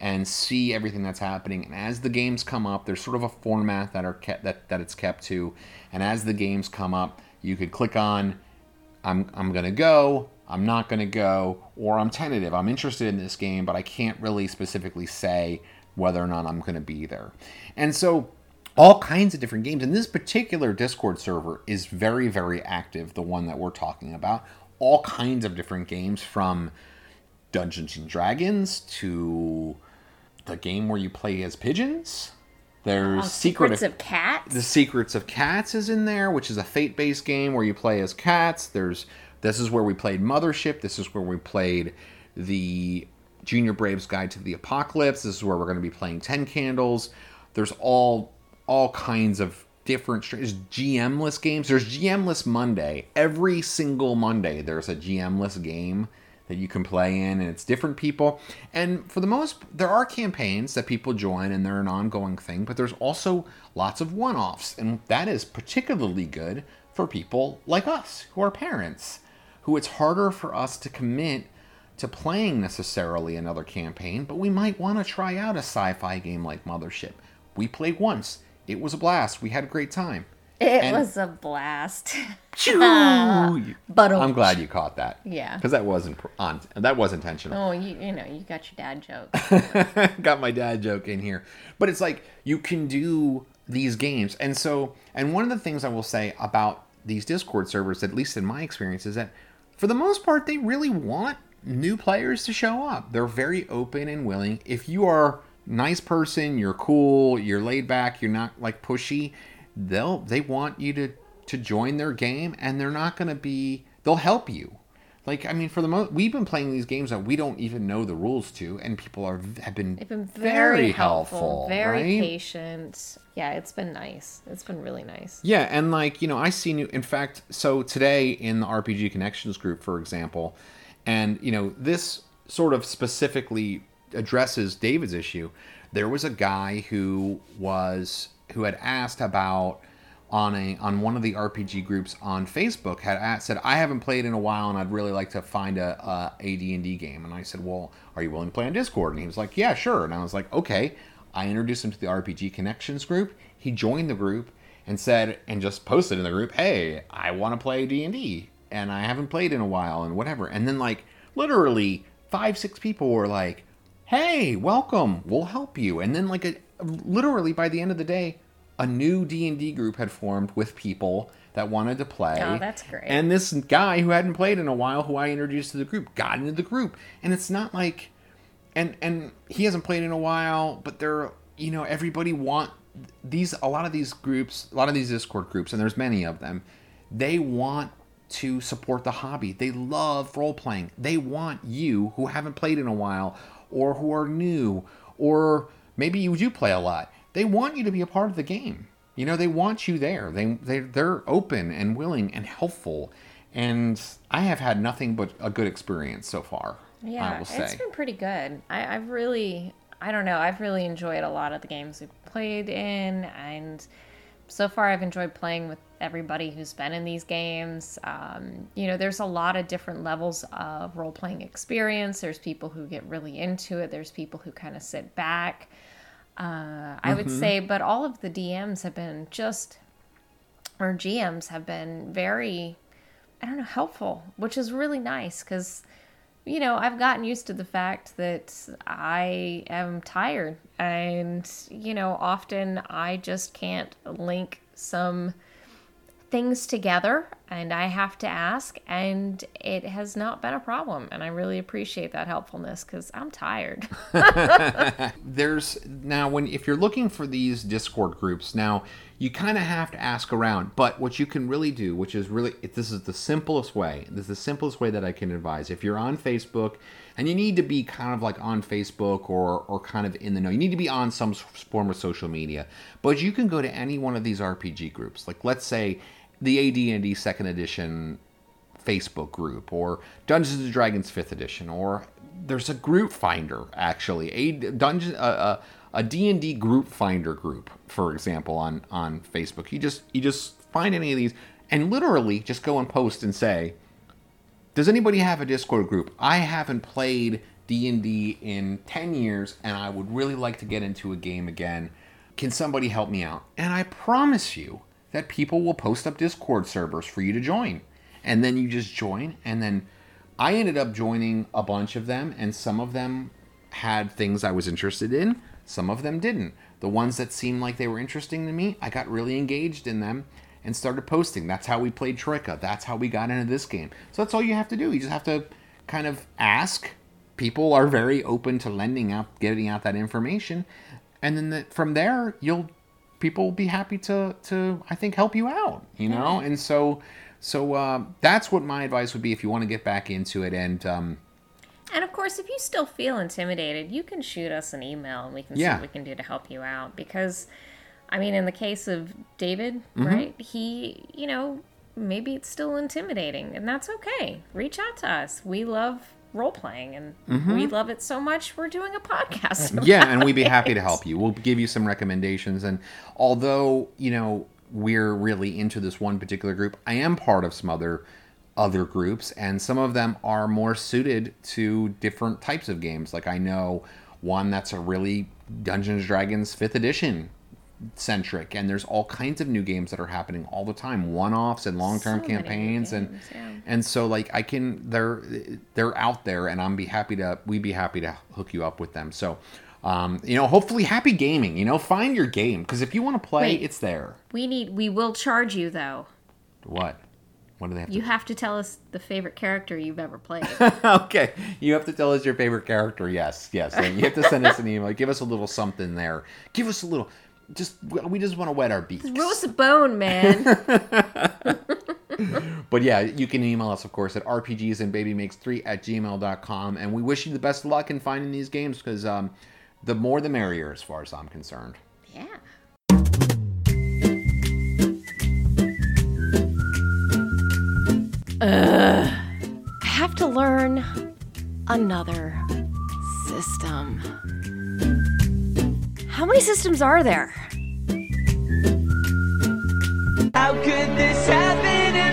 and see everything that's happening. And as the games come up, there's sort of a format that are kept that, that it's kept to. And as the games come up, you could click on I'm I'm gonna go, I'm not gonna go, or I'm tentative. I'm interested in this game, but I can't really specifically say whether or not I'm gonna be there. And so all kinds of different games. And this particular Discord server is very, very active, the one that we're talking about. All kinds of different games from Dungeons and Dragons to the game where you play as pigeons. Oh, there's Oh, Secret Secrets of Cats? The Secrets of Cats is in there, which is a fate-based game where you play as cats. There's this is where we played Mothership. This is where we played the Junior Braves Guide to the Apocalypse. This is where we're going to be playing Ten Candles. There's all all kinds of different there's GMless games. There's GMless Monday. Every single Monday there's a GMless game that you can play in and it's different people. And for the most there are campaigns that people join and they're an ongoing thing, but there's also lots of one-offs and that is particularly good for people like us who are parents who it's harder for us to commit to playing necessarily another campaign, but we might want to try out a sci-fi game like Mothership. We played once. It was a blast. We had a great time. It And- was a blast. but I'm glad you caught that. Yeah. Because that wasn't on. That was intentional. Oh, you you know, you got your dad joke. got my dad joke in here. But it's like you can do these games. And so, and one of the things I will say about these Discord servers, at least in my experience, is that for the most part, they really want new players to show up. They're very open and willing. If you are nice person, you're cool, you're laid back, you're not like pushy, they'll they want you to to join their game and they're not going to be they'll help you. Like I mean, for the most, we've been playing these games that we don't even know the rules to, and people are have been They've been very, helpful, very right? patient. Yeah, it's been nice. It's been really nice. Yeah, and like, you know, I see new in fact, so today in the RPG Connections group, for example, and you know, this sort of specifically addresses David's issue. There was a guy who was who had asked about on a on one of the RPG groups on Facebook had asked, said I haven't played in a while and I'd really like to find a a AD&D game and I said, "Well, are you willing to play on Discord?" And he was like, "Yeah, sure." And I was like, "Okay." I introduced him to the RPG Connections group. He joined the group and said and just posted in the group, "Hey, I want to play D&D and I haven't played in a while and whatever." And then like literally 5 6 people were like, "Hey, welcome. We'll help you." And then like a, literally by the end of the day, a new D&D group had formed with people that wanted to play. Oh, that's great. And this guy who hadn't played in a while who I introduced to the group got into the group. And it's not like and and he hasn't played in a while, but they're you know everybody want these a lot of these groups, a lot of these Discord groups, and there's many of them. They want to support the hobby. They love role playing. They want you who haven't played in a while or who are new or maybe you do play a lot. They want you to be a part of the game. You know, they want you there. They they they're open and willing and helpful. And I have had nothing but a good experience so far. I Yeah, will say. it's been pretty good. I, I've really, I don't know, I've really enjoyed a lot of the games we've played in, and so far I've enjoyed playing with everybody who's been in these games. Um, you know, there's a lot of different levels of role playing experience. There's people who get really into it. There's people who kind of sit back. Uh, I would Mhm. say, but all of the DMs have been just, or GMs have been very, I don't know, helpful, which is really nice because, you know, I've gotten used to the fact that I am tired. And, you know, often I just can't link some things together and I have to ask, and it has not been a problem. And I really appreciate that helpfulness because I'm tired. there's now when if you're looking for these discord groups now you kind of have to ask around but what you can really do which is really this is the simplest way this is the simplest way that i can advise if you're on facebook and you need to be kind of like on facebook or or kind of in the know you need to be on some form of social media but you can go to any one of these rpg groups like let's say the AD&D second edition Facebook group or Dungeons and Dragons 5th edition or there's a group finder actually. A dungeon uh, uh, a, a, a D&D group finder group for example on on Facebook. You just you just find any of these and literally just go and post and say does anybody have a Discord group? I haven't played D&D in 10 years and I would really like to get into a game again. Can somebody help me out? And I promise you that people will post up Discord servers for you to join. And then you just join and then i ended up joining a bunch of them and some of them had things i was interested in some of them didn't. The ones that seemed like they were interesting to me i got really engaged in them and started posting. That's how we played troika. That's how we got into this game. So that's all you have to do. You just have to kind of ask. People are very open to lending out getting out that information. And then the, from there you'll people will be happy to to i think help you out you know Yeah. and so so uh, that's what my advice would be if you want to get back into it and um, And of course, if you still feel intimidated, you can shoot us an email and we can see what we can do to help you out. Because, I mean, in the case of David, Mhm. right? He, you know, maybe it's still intimidating, and that's okay. Reach out to us. We love role playing, and Mhm. we love it so much. We're doing a podcast. yeah and we'd be happy to help you we'll give you some recommendations and although you know we're really into this one particular group i am part of some other other groups and some of them are more suited to different types of games like i know one that's a really dungeons dragons 5th edition centric and there's all kinds of new games that are happening all the time one-offs and long-term So campaigns and yeah. and so like i can they're they're out there and i'm be happy to we'd be happy to hook you up with them so um, you know hopefully happy gaming you know find your game because if you want to play Wait. it's there We need. We will charge you though. what what do they have You to have to tell us the favorite character you've ever played. okay you have to tell us your favorite character yes yes and you have to send us an email give us a little something there give us a little just we just want to wet our beaks Throw us a bone, man. But yeah, you can email us, of course, at rpgsandbabymakes3 at gmail.com. And we wish you the best of luck in finding these games because um, the more the merrier, as far as I'm concerned. yeah. Ugh. I have to learn another system. How many systems are there? How could this happen to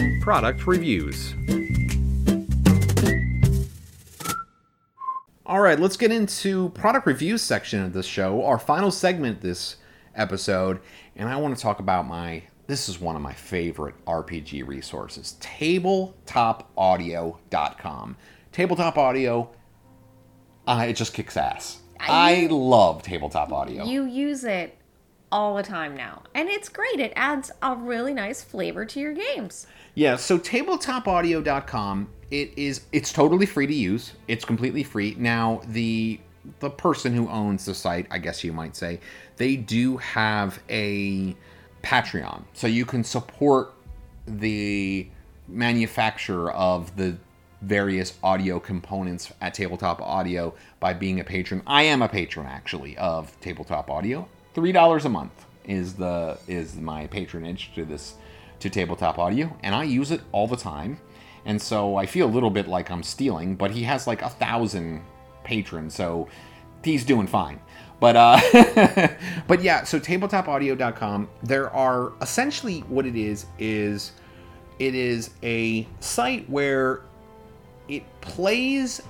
me? Product reviews. All right, let's get into product reviews section of the show, our final segment this episode, and I want to talk about my this is one of my favorite RPG resources, tabletopaudio.com. Tabletop audio uh, it just kicks ass. I love tabletop audio. You use it all the time now. And it's great. It adds a really nice flavor to your games. Yeah, so tabletopaudio.com, it is it's totally free to use. It's completely free. Now, the the person who owns the site, I guess you might say, they do have a Patreon. So you can support the manufacturer of the various audio components at Tabletop Audio by being a patron. I am a patron actually of Tabletop Audio. Three dollars a month is the is my patronage to this to Tabletop Audio, and I use it all the time. And so I feel a little bit like I'm stealing, but he has like a thousand patrons, so he's doing fine. But uh, but yeah, so tabletopaudio.com. There are essentially what it is is it is a site where it plays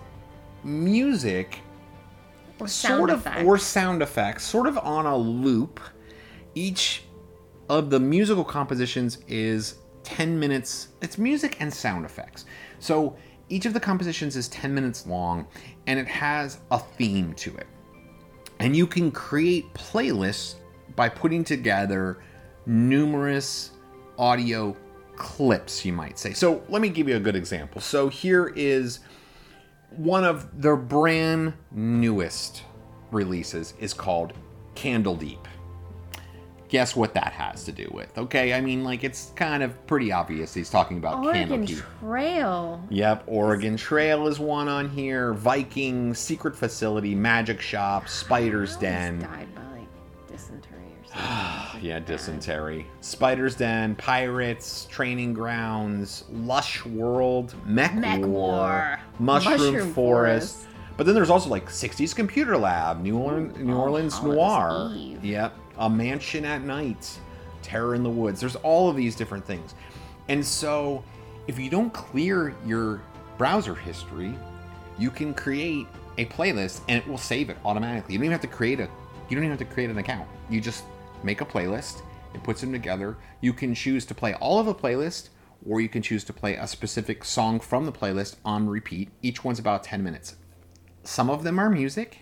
music Or sound sort of effects. or sound effects sort of on a loop. Each of the musical compositions is 10 minutes it's music and sound effects. So each of the compositions is 10 minutes long and it has a theme to it. And you can create playlists by putting together numerous audio clips, you might say. So let me give you a good example. So here is one of their brand newest releases is called Candle Deep. Guess what that has to do with? Okay, I mean, like it's kind of pretty obvious he's talking about Candle Oregon Deep. Trail. Yep, Oregon Trail is one on here. Viking, Secret Facility, Magic Shop, Spider's Den. Died by like dysentery or something. Yeah, dysentery. Spider's Den, Pirates, Training Grounds, Lush World, Mech, Mech War, War, Mushroom, Mushroom Forest. Forest. But then there's also like 60s Computer Lab, New Orleans, New Oh, Orleans Noir. Eve. Yep, A Mansion at Night, Terror in the Woods. There's all of these different things. And so if you don't clear your browser history, you can create a playlist and it will save it automatically. You don't even have to create a you don't even have to create an account. You just make a playlist, it puts them together. You can choose to play all of a playlist or you can choose to play a specific song from the playlist on repeat. Each one's about 10 minutes. Some of them are music,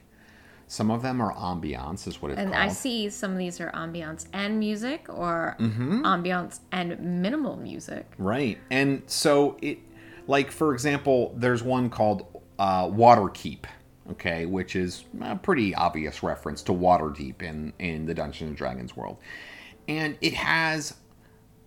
some of them are ambiance is what it's And called. I see some of these are ambiance and music or Mhm. ambiance and minimal music. Right. And so it like for example, there's one called uh, Waterkeep, okay, which is a pretty obvious reference to Waterdeep in in the Dungeons and Dragons world. And it has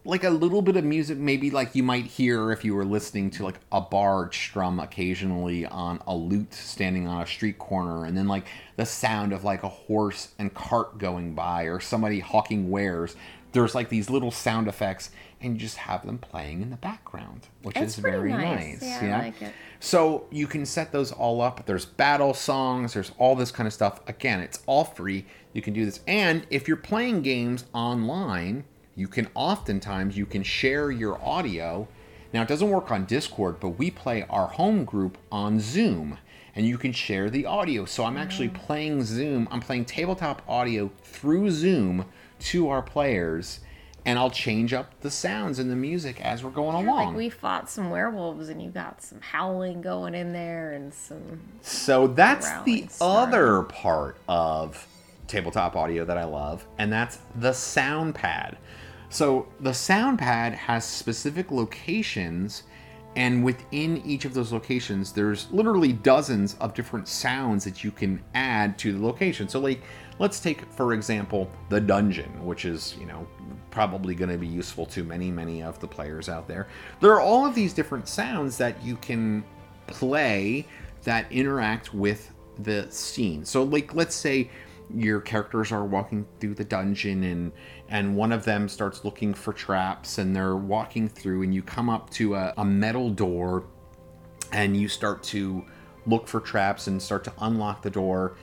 like a little bit of music maybe like you might hear if you were listening to like a bard strum occasionally on a lute standing on a street corner and then like the sound of like a horse and cart going by or somebody hawking wares there's like these little sound effects and you just have them playing in the background which It's is very nice. nice, Yeah, I like so you can set those all up. There's battle songs, there's all this kind of stuff. Again, it's all free. You can do this. And if you're playing games online, you can oftentimes you can share your audio. Now it doesn't work on Discord, but we play our home group on Zoom and you can share the audio. So I'm actually mm. playing Zoom, I'm playing tabletop audio through Zoom to our players and I'll change up the sounds and the music as we're going along. Like we fought some werewolves and you got some howling going in there and some So that's the growling snarl. other part of tabletop audio that I love, and that's the sound pad. So the sound pad has specific locations, and within each of those locations, there's literally dozens of different sounds that you can add to the location. So, like, let's take, for example, the dungeon, which is, you know, probably going to be useful to many, many of the players out there. There are all of these different sounds that you can play that interact with the scene. So like let's say your characters are walking through the dungeon and and one of them starts looking for traps and they're walking through and you come up to a, a metal door and you start to look for traps and start to unlock the door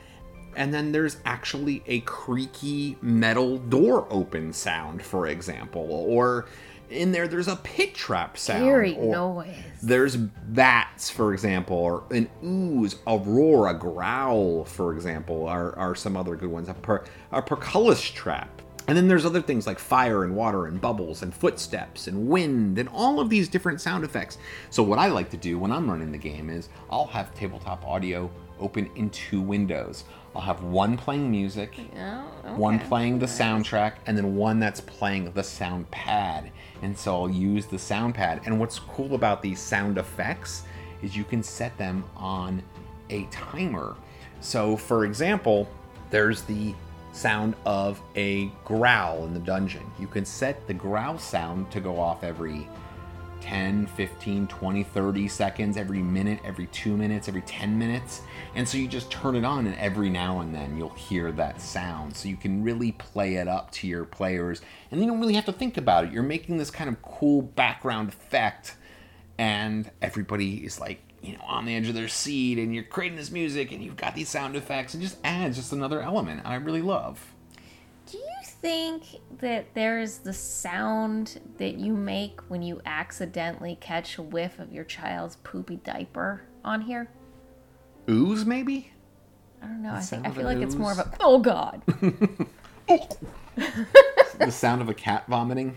and then there's actually a creaky metal door open sound for example or in there there's a pit trap sound eerie or- noise. there's bats, for example, or an ooze, a roar, a growl, for example, are, are some other good ones. A, per, a trap. And then there's other things like fire and water and bubbles and footsteps and wind and all of these different sound effects. So what I like to do when I'm running the game is I'll have tabletop audio open in two windows. I'll have one playing music, Oh, one okay. playing the soundtrack, and then one that's playing the sound pad. And so I'll use the sound pad. And what's cool about these sound effects is you can set them on a timer. So, for example, there's the sound of a growl in the dungeon. You can set the growl sound to go off every 10, 15, 20, 30 seconds, every minute, every two minutes, every 10 minutes. And so you just turn it on, and every now and then you'll hear that sound. So you can really play it up to your players, and you don't really have to think about it. You're making this kind of cool background effect, and everybody is like, you know, on the edge of their seat, and you're creating this music, and you've got these sound effects, and just adds just another element I really love. Do you think that there is the sound that you make when you accidentally catch a whiff of your child's poopy diaper on here? Ooze, maybe? I don't know. I think I feel like it's more of a oh god. the sound of a cat vomiting.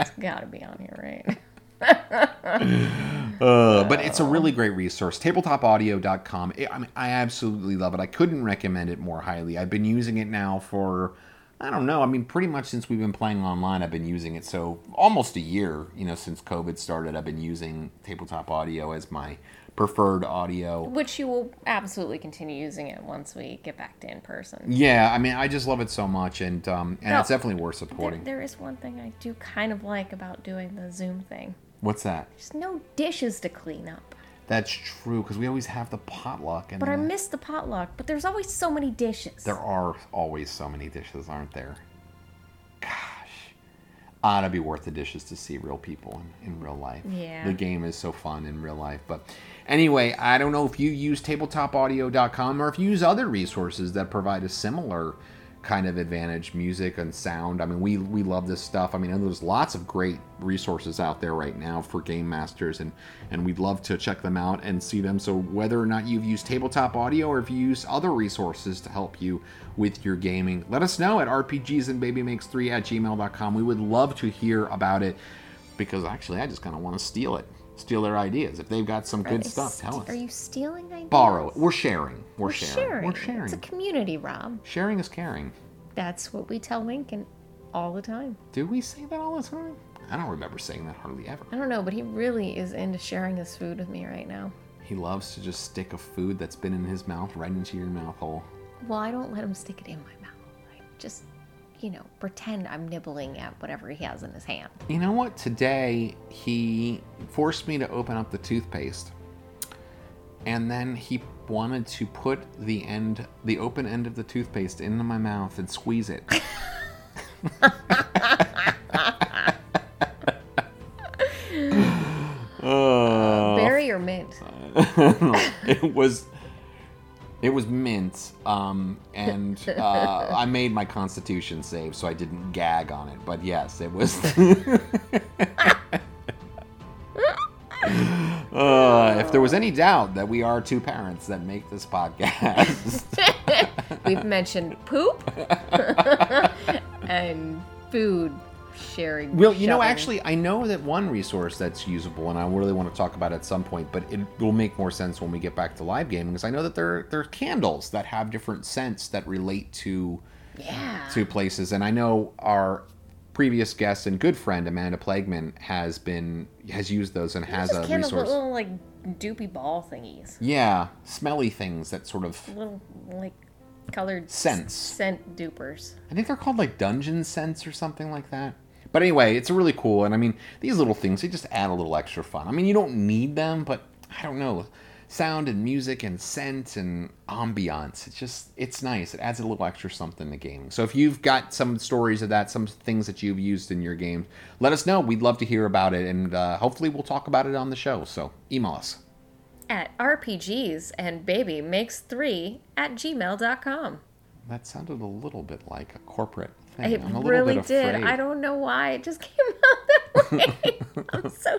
it's got to be on here, right? Uh, but it's a really great resource. Tabletopaudio.com. It- I mean, I absolutely love it. I couldn't recommend it more highly. I've been using it now for, I don't know. I mean, pretty much since we've been playing online, I've been using it. So almost a year, you know, since COVID started, I've been using Tabletop Audio as my preferred audio. Which you will absolutely continue using it once we get back to in person. Yeah, I mean, I just love it so much, and um, and No, it's definitely worth supporting. there is one thing I do kind of like about doing the Zoom thing. What's that? There's no dishes to clean up. That's true because we always have the potluck, and But I miss the potluck. But there's always so many dishes. There are always so many dishes, aren't there? Gosh. Ought to be worth the dishes to see real people in, in real life. Yeah. The game is so fun in real life. But anyway, I don't know if you use tabletopaudio.com or if you use other resources that provide a similar kind of advantage music and sound. I mean we we love this stuff. I mean there's lots of great resources out there right now for game masters and and we'd love to check them out and see them. So whether or not you've used tabletop audio or if you use other resources to help you with your gaming let us know at rpgsandbabymakes3 at gmail.com we would love to hear about it because actually i just kind of want to steal it steal their ideas if they've got some good stuff tell us Are you stealing ideas? borrow it we're sharing we're, We're sharing. sharing. we're sharing It's a community, Rob. sharing is caring That's what we tell Lincoln all the time. do we say that all the time i don't remember saying that hardly ever I don't know, but he really is into sharing his food with me right now. He loves to just stick a food that's been in his mouth right into your mouth hole. Well, I don't let him stick it in my mouth. I just, you know, pretend I'm nibbling at whatever he has in his hand. You know what? Today he forced me to open up the toothpaste. And then he wanted to put the end the open end of the toothpaste into my mouth and squeeze it. Uh, Berry or mint? it was it was mint um, and uh, i made my constitution save so i didn't gag on it but yes it was uh, if there was any doubt that we are two parents that make this podcast. We've mentioned poop and food sharing. Well, you know, shoving. actually, I know that one resource that's usable, and I really want to talk about it at some point, but it will make more sense when we get back to live gaming. Because I know that there there are candles that have different scents that relate to Yeah. to places, and I know our previous guest and good friend Amanda Plagman has been has used those and has a candles resource. little like doopy ball thingies. Yeah, smelly things that sort of. Little like colored Scents. Scent dupers. I think they're called like dungeon scents or something like that. But anyway, it's really cool, and I mean, these little things they just add a little extra fun. I mean, you don't need them, but I don't know, sound and music and scent and ambiance. It's just it's nice. It adds a little extra something to gaming. So if you've got some stories of that, some things that you've used in your games, let us know. We'd love to hear about it, and uh, hopefully we'll talk about it on the show. So email us. At RPGs and baby makes three at gmail.com. That sounded a little bit like a corporate thing. It really did. afraid. I don't know why. It just came out that way. I'm so.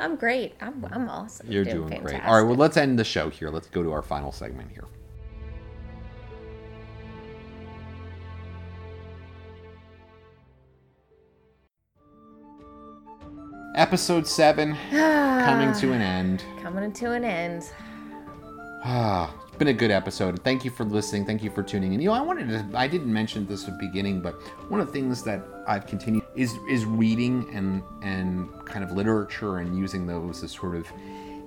I'm great. I'm, I'm awesome. You're I'm doing great. All right, well, let's end the show here. Let's go to our final segment here. Episode 7 coming to an end. Coming to an end. Ah, It's been a good episode. Thank you for listening. Thank you for tuning in. You know, I wanted to. I didn't mention this at the beginning, but one of the things that I've continued is is reading and and kind of literature and using those as sort of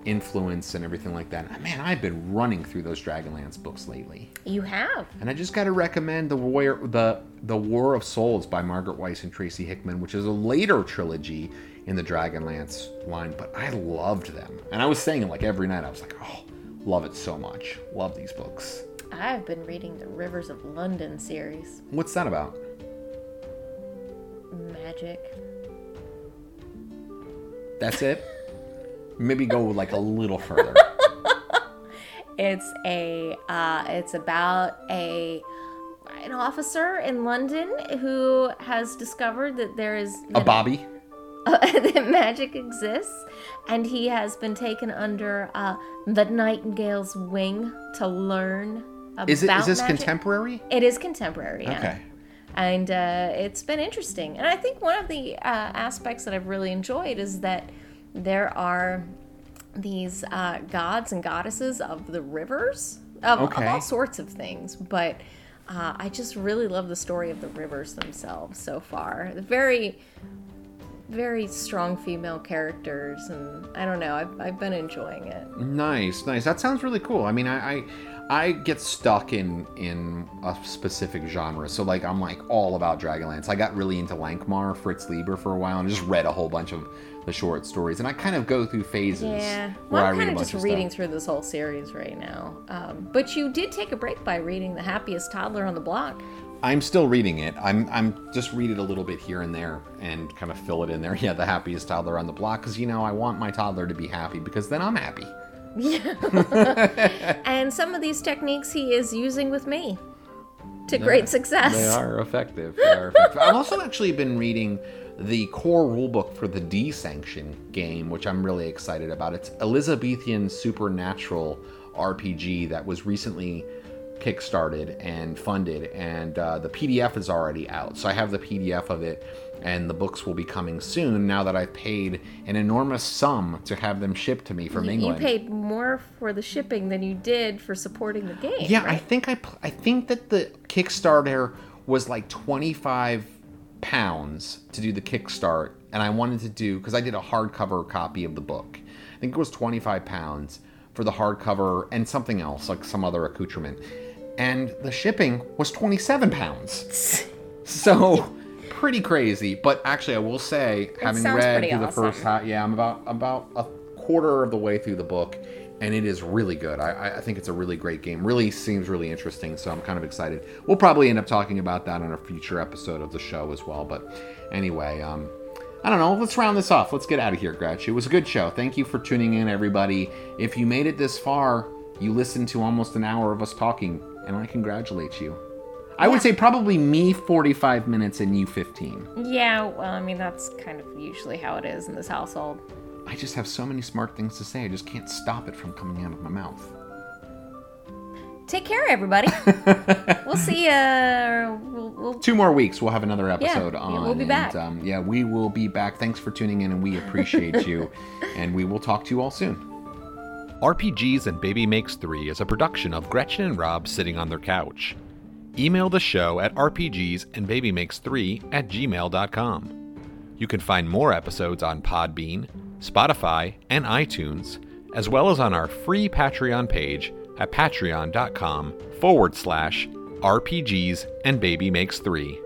influence and everything like that. Man, I've been running through those Dragonlance books lately. You have. And I just got to recommend the Warrior, the the War of Souls by Margaret Weis and Tracy Hickman, which is a later trilogy in the Dragonlance line. But I loved them, and I was saying it like every night. I was like, oh, love it so much. Love these books. I've been reading the Rivers of London series. What's that about? Magic. That's it. Maybe go like a little further. It's a uh, it's about a an officer in London who has discovered that there is a Bobby. that magic exists, and he has been taken under uh, the Nightingale's wing to learn about magic. Is it is this magic. contemporary? It is contemporary. Yeah. Okay. And uh, it's been interesting, and I think one of the uh, aspects that I've really enjoyed is that there are these uh, gods and goddesses of the rivers of, of all sorts of things, but. Uh, I just really love the story of the rivers themselves so far. Very, very strong female characters, and I don't know. I've, I've been enjoying it. Nice, nice. That sounds really cool. I mean, I, I I get stuck in in a specific genre. So like I'm like all about Dragonlance. I got really into Lankhmar, Fritz Leiber for a while, and just read a whole bunch of the short stories. And I kind of go through phases. Yeah. where Well, I I'm read kind a of bunch just of reading stuff. through this whole series right now. Um, but you did take a break by reading The Happiest Toddler on the Block. I'm still reading it. I'm I'm just read it a little bit here and there and kind of fill it in there. Yeah, the happiest toddler on the block because you know I want my toddler to be happy because then I'm happy. Yeah. and some of these techniques he is using with me to great success. They are effective. They are effective. I've also actually been reading the core rulebook for the Dee Sanction game, which I'm really excited about. It's Elizabethan supernatural RPG that was recently kickstarted and funded, and uh, the PDF is already out. So I have the PDF of it, and the books will be coming soon. Now that I've paid an enormous sum to have them shipped to me from You- you paid more for the shipping than you did for supporting the game. Yeah, I think I I think that the Kickstarter was like 25 pounds to do the kickstart and I wanted to do cuz I did a hardcover copy of the book. I think it was 25 pounds for the hardcover and something else like some other accoutrement. And the shipping was 27 pounds. so pretty crazy, but actually I will say having read through the awesome. first half, yeah, I'm about about a quarter of the way through the book, and it is really good. I- I, I think it's a really great game. Really seems really interesting, so I'm kind of excited. We'll probably end up talking about that on a future episode of the show as well. But anyway, um, I don't know. Let's round this off. Let's get out of here, Gretch. It was a good show. Thank you for tuning in, everybody. If you made it this far, you listened to almost an hour of us talking, and I congratulate you. I would say probably me 45 minutes and you 15. Yeah, well, I mean, that's kind of usually how it is in this household. I just have so many smart things to say. I just can't stop it from coming out of my mouth. Take care, everybody. we'll see you. We'll, we'll, Two more weeks, we'll have another episode yeah, on. we'll be and, back. Um, yeah, we will be back. Thanks for tuning in, and we appreciate you. And we will talk to you all soon. RPGs and Baby Makes 3 is a production of Gretchen and Rob sitting on their couch. Email the show at rpgsandbabymakes3 at gmail.com. You can find more episodes on Podbean, Spotify, and iTunes, as well as on our free Patreon page at patreon.com forward slash RPGs and Baby Makes 3.